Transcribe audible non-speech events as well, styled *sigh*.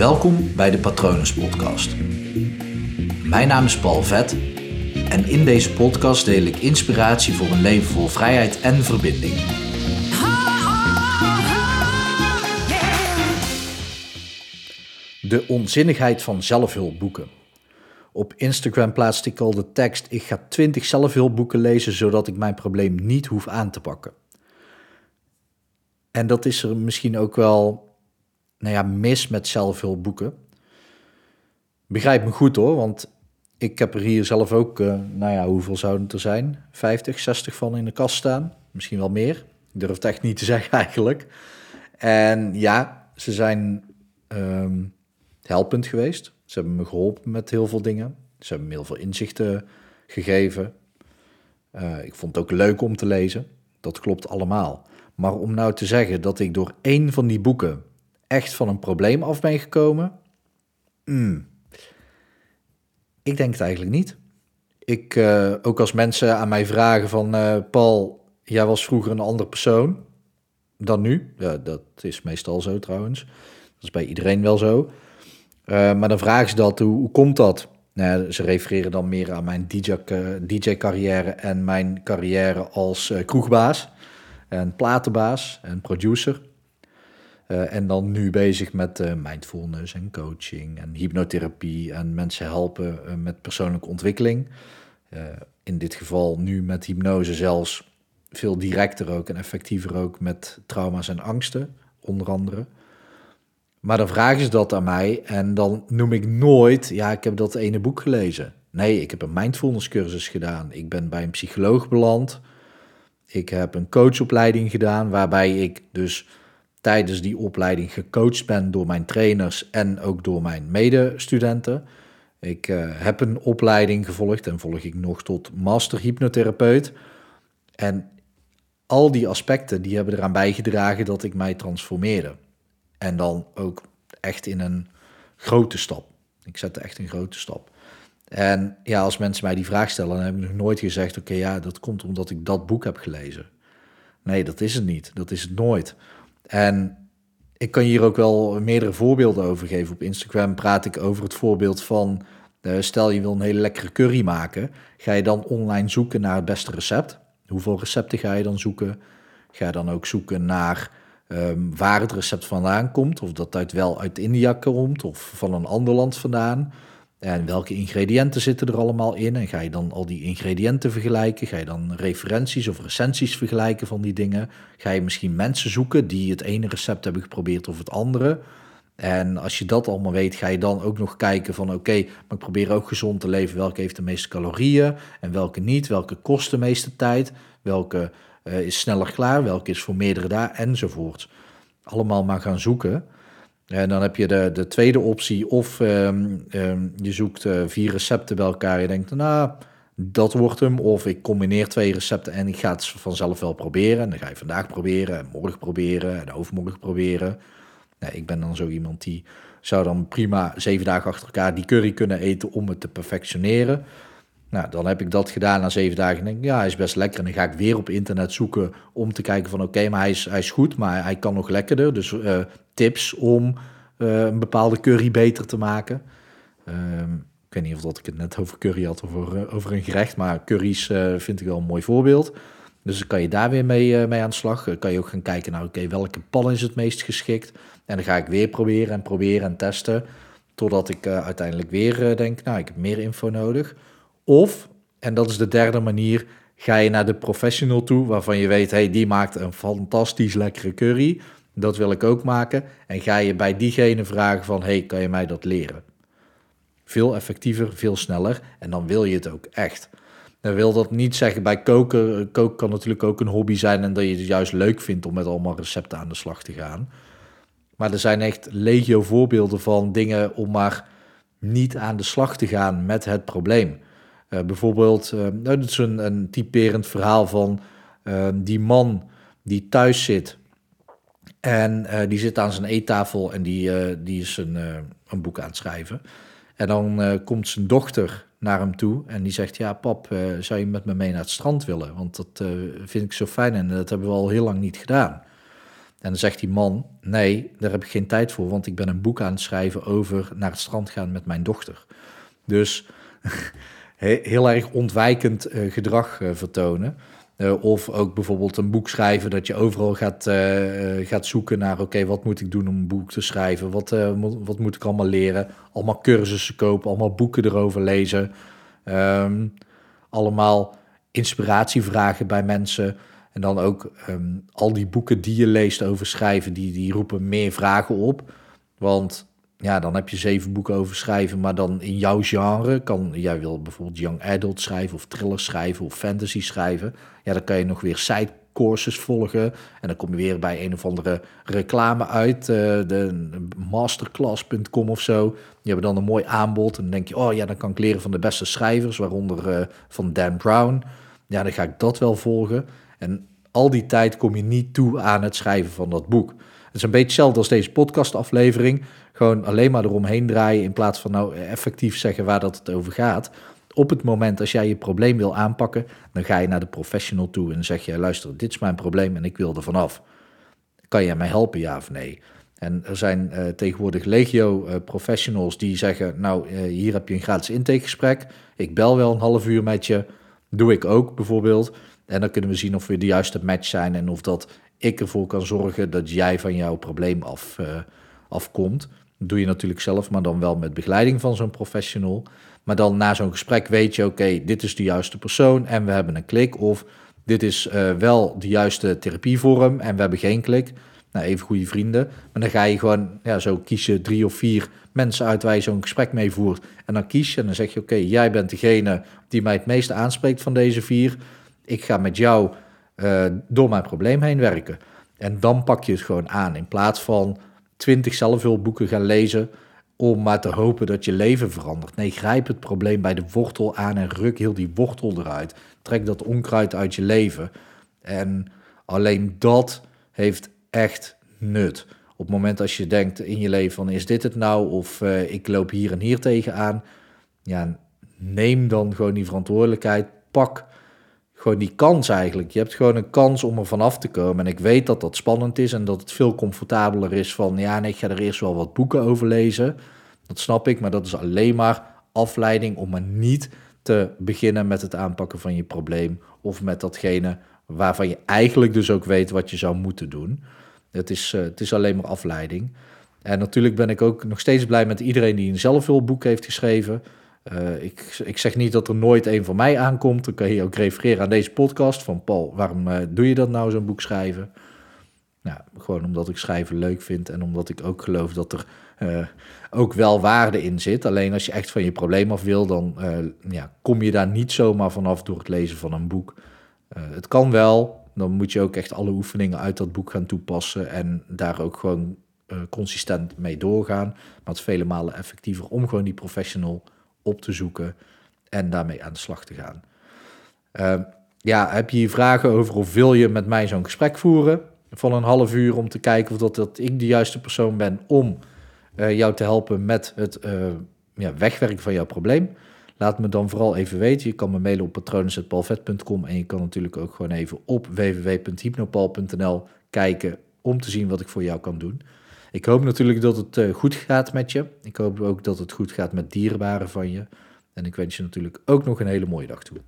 Welkom bij de Patronus Podcast. Mijn naam is Paul Vet en in deze podcast deel ik inspiratie voor een leven vol vrijheid en verbinding. De onzinnigheid van zelfhulpboeken. Op Instagram plaatste ik al de tekst: Ik ga 20 zelfhulpboeken lezen zodat ik mijn probleem niet hoef aan te pakken. En dat is er misschien ook wel nou ja, mis met zelfhulpboeken. Begrijp me goed hoor, want ik heb er hier zelf ook, uh, nou ja, hoeveel zouden het er zijn? 50, 60 van in de kast staan. Misschien wel meer. Ik durf het echt niet te *laughs* zeggen eigenlijk. En ja, ze zijn um, helpend geweest. Ze hebben me geholpen met heel veel dingen. Ze hebben me heel veel inzichten gegeven. Uh, ik vond het ook leuk om te lezen. Dat klopt allemaal. Maar om nou te zeggen dat ik door één van die boeken echt van een probleem af ben gekomen? Hmm. Ik denk het eigenlijk niet. Ik, uh, ook als mensen aan mij vragen van uh, Paul, jij was vroeger een andere persoon dan nu. Ja, dat is meestal zo trouwens. Dat is bij iedereen wel zo. Uh, maar dan vragen ze dat, hoe, hoe komt dat? Nou, ze refereren dan meer aan mijn DJ-carrière DJ en mijn carrière als kroegbaas en platenbaas en producer. Uh, en dan nu bezig met uh, mindfulness en coaching en hypnotherapie en mensen helpen uh, met persoonlijke ontwikkeling. in dit geval nu met hypnose zelfs veel directer ook en effectiever ook met trauma's en angsten, onder andere. Maar dan vragen ze dat aan mij en dan noem ik nooit, ja, ik heb dat ene boek gelezen. Nee, ik heb een mindfulness cursus gedaan. Ik ben bij een psycholoog beland. Ik heb een coachopleiding gedaan waarbij ik dus tijdens die opleiding gecoacht ben door mijn trainers en ook door mijn medestudenten. Ik uh, heb een opleiding gevolgd en volg ik nog tot master hypnotherapeut. En al die aspecten die hebben eraan bijgedragen dat ik mij transformeerde. En dan ook echt in een grote stap. Ik zette echt een grote stap. En ja, als mensen mij die vraag stellen, dan heb ik nog nooit gezegd: oké, ja, dat komt omdat ik dat boek heb gelezen. Nee, dat is het niet. Dat is het nooit. En ik kan hier ook wel meerdere voorbeelden over geven. Op Instagram praat ik over het voorbeeld van, uh, stel je wil een hele lekkere curry maken, ga je dan online zoeken naar het beste recept. Hoeveel recepten ga je dan zoeken? Ga je dan ook zoeken naar um, waar het recept vandaan komt, of dat uit wel uit India komt of van een ander land vandaan. En welke ingrediënten zitten er allemaal in? En ga je dan al die ingrediënten vergelijken? Ga je dan referenties of recensies vergelijken van die dingen? Ga je misschien mensen zoeken die het ene recept hebben geprobeerd of het andere? En als je dat allemaal weet, ga je dan ook nog kijken van oké, maar ik probeer ook gezond te leven. Welke heeft de meeste calorieën en welke niet? Welke kost de meeste tijd? Welke uh, is sneller klaar? Welke is voor meerdere dagen? Enzovoort. Allemaal maar gaan zoeken. En dan heb je de, de tweede optie, of um, um, je zoekt uh, vier recepten bij elkaar. Je denkt, nou, dat wordt hem. Of ik combineer twee recepten en ik ga het vanzelf wel proberen. En dan ga je vandaag proberen, en morgen proberen, en overmorgen proberen. Nee, ik ben dan zo iemand die zou dan prima zeven dagen achter elkaar die curry kunnen eten om het te perfectioneren. Nou, dan heb ik dat gedaan na zeven dagen en denk ja, hij is best lekker. En dan ga ik weer op internet zoeken om te kijken van oké, maar hij is, hij is goed, maar hij kan nog lekkerder. Dus uh, tips om uh, een bepaalde curry beter te maken. Um, ik weet niet of dat ik het net over curry had of over, uh, over een gerecht, maar curry's vind ik wel een mooi voorbeeld. Dus dan kan je daar weer mee, mee aan de slag. Dan kan je ook gaan kijken naar oké, welke pan is het meest geschikt. En dan ga ik weer proberen en proberen en testen. Totdat ik uiteindelijk weer denk, nou, ik heb meer info nodig. Of, en dat is de derde manier, ga je naar de professional toe waarvan je weet, hey, die maakt een fantastisch lekkere curry. Dat wil ik ook maken. En ga je bij diegene vragen van, hey, kan je mij dat leren? Veel effectiever, veel sneller. En dan wil je het ook echt. Dan wil dat niet zeggen bij koken. Koken kan natuurlijk ook een hobby zijn en dat je het juist leuk vindt om met allemaal recepten aan de slag te gaan. Maar er zijn echt legio voorbeelden van dingen om maar niet aan de slag te gaan met het probleem. Uh, bijvoorbeeld, uh, nou, dat is een, een typerend verhaal van uh, die man die thuis zit. En die zit aan zijn eettafel en die, die is een, een boek aan het schrijven. En dan komt zijn dochter naar hem toe en die zegt: Ja, pap, zou je met me mee naar het strand willen? Want dat vind ik zo fijn en dat hebben we al heel lang niet gedaan. En dan zegt die man, nee, daar heb ik geen tijd voor, want ik ben een boek aan het schrijven over naar het strand gaan met mijn dochter. Dus *laughs* heel erg ontwijkend uh, gedrag uh, vertonen. Uh, of ook bijvoorbeeld een boek schrijven dat je overal gaat, gaat zoeken naar... oké, wat moet ik doen om een boek te schrijven? Wat, wat moet ik allemaal leren? Allemaal cursussen kopen, allemaal boeken erover lezen. Um, allemaal inspiratievragen bij mensen... En dan ook ehm, al die boeken die je leest over schrijven, die, die roepen meer vragen op. Want ja, dan heb je zeven boeken over schrijven, maar dan in jouw genre kan, jij wil bijvoorbeeld young adult schrijven of thriller schrijven of fantasy schrijven. Ja, dan kan je nog weer side courses volgen en dan kom je weer bij een of andere reclame uit, uh, de masterclass.com of zo. Die hebben dan een mooi aanbod en dan denk je, oh ja, dan kan ik leren van de beste schrijvers, waaronder uh, van Dan Brown. Ja, dan ga ik dat wel volgen. En al die tijd kom je niet toe aan het schrijven van dat boek. Het is een beetje hetzelfde als deze podcastaflevering. Gewoon alleen maar eromheen draaien in plaats van nou effectief zeggen waar dat het over gaat. Op het moment als jij je probleem wil aanpakken, dan ga je naar de professional toe en zeg je: luister, dit is mijn probleem en ik wil er vanaf. Kan jij mij helpen, ja of nee? En er zijn uh, tegenwoordig legio uh, professionals die zeggen: Nou, uh, hier heb je een gratis intakegesprek. Ik bel wel een half uur met je. Doe ik ook bijvoorbeeld. En dan kunnen we zien of we de juiste match zijn en of dat ik ervoor kan zorgen dat jij van jouw probleem af, afkomt. Doe je natuurlijk zelf, maar dan wel met begeleiding van zo'n professional. Maar dan na zo'n gesprek weet je, oké, dit is de juiste persoon en we hebben een klik. Of dit is uh, wel de juiste therapievorm en we hebben geen klik. Nou, even goede vrienden. Maar dan ga je gewoon, ja, zo kies je drie of vier mensen uit waar je zo'n gesprek mee voert. En dan kies je en dan zeg je, oké, jij bent degene die mij het meeste aanspreekt van deze vier ik ga met jou uh, door mijn probleem heen werken. En dan pak je het gewoon aan. In plaats van twintig zelfhulpboeken gaan lezen om maar te hopen dat je leven verandert. Nee, grijp het probleem bij de wortel aan en ruk heel die wortel eruit. Trek dat onkruid uit je leven. En alleen dat heeft echt nut. Op het moment als je denkt in je leven van is dit het nou of uh, ik loop hier en hier tegenaan. Ja, neem dan gewoon die verantwoordelijkheid. Pak gewoon die kans eigenlijk. Je hebt gewoon een kans om er vanaf te komen. En ik weet dat dat spannend is en dat het veel comfortabeler is van... ja, nee, ik ga er eerst wel wat boeken over lezen. Dat snap ik, maar dat is alleen maar afleiding om maar niet te beginnen met het aanpakken van je probleem... of met datgene waarvan je eigenlijk dus ook weet wat je zou moeten doen. Het is, uh, het is alleen maar afleiding. En natuurlijk ben ik ook nog steeds blij met iedereen die een zelfhulpboek heeft geschreven... Uh, ik, ik zeg niet dat er nooit een van mij aankomt. Dan kan je ook refereren aan deze podcast van Paul. Waarom uh, doe je dat nou, zo'n boek schrijven? Nou, gewoon omdat ik schrijven leuk vind en omdat ik ook geloof dat er uh, ook wel waarde in zit. Alleen als je echt van je probleem af wil, dan ja, kom je daar niet zomaar vanaf door het lezen van een boek. het kan wel, dan moet je ook echt alle oefeningen uit dat boek gaan toepassen en daar ook gewoon consistent mee doorgaan. Maar het is vele malen effectiever om gewoon die professional op te zoeken en daarmee aan de slag te gaan. Uh, ja, heb je hier vragen over of wil je met mij zo'n gesprek voeren van een half uur om te kijken of dat, ik de juiste persoon ben om uh, jou te helpen met het uh, ja, wegwerken van jouw probleem? Laat me dan vooral even weten. Je kan me mailen op patronen.palvet.com en je kan natuurlijk ook gewoon even op www.hypnopal.nl kijken om te zien wat ik voor jou kan doen. Ik hoop natuurlijk dat het uh, goed gaat met je. Ik hoop ook dat het goed gaat met dierbaren van je. En ik wens je natuurlijk ook nog een hele mooie dag toe.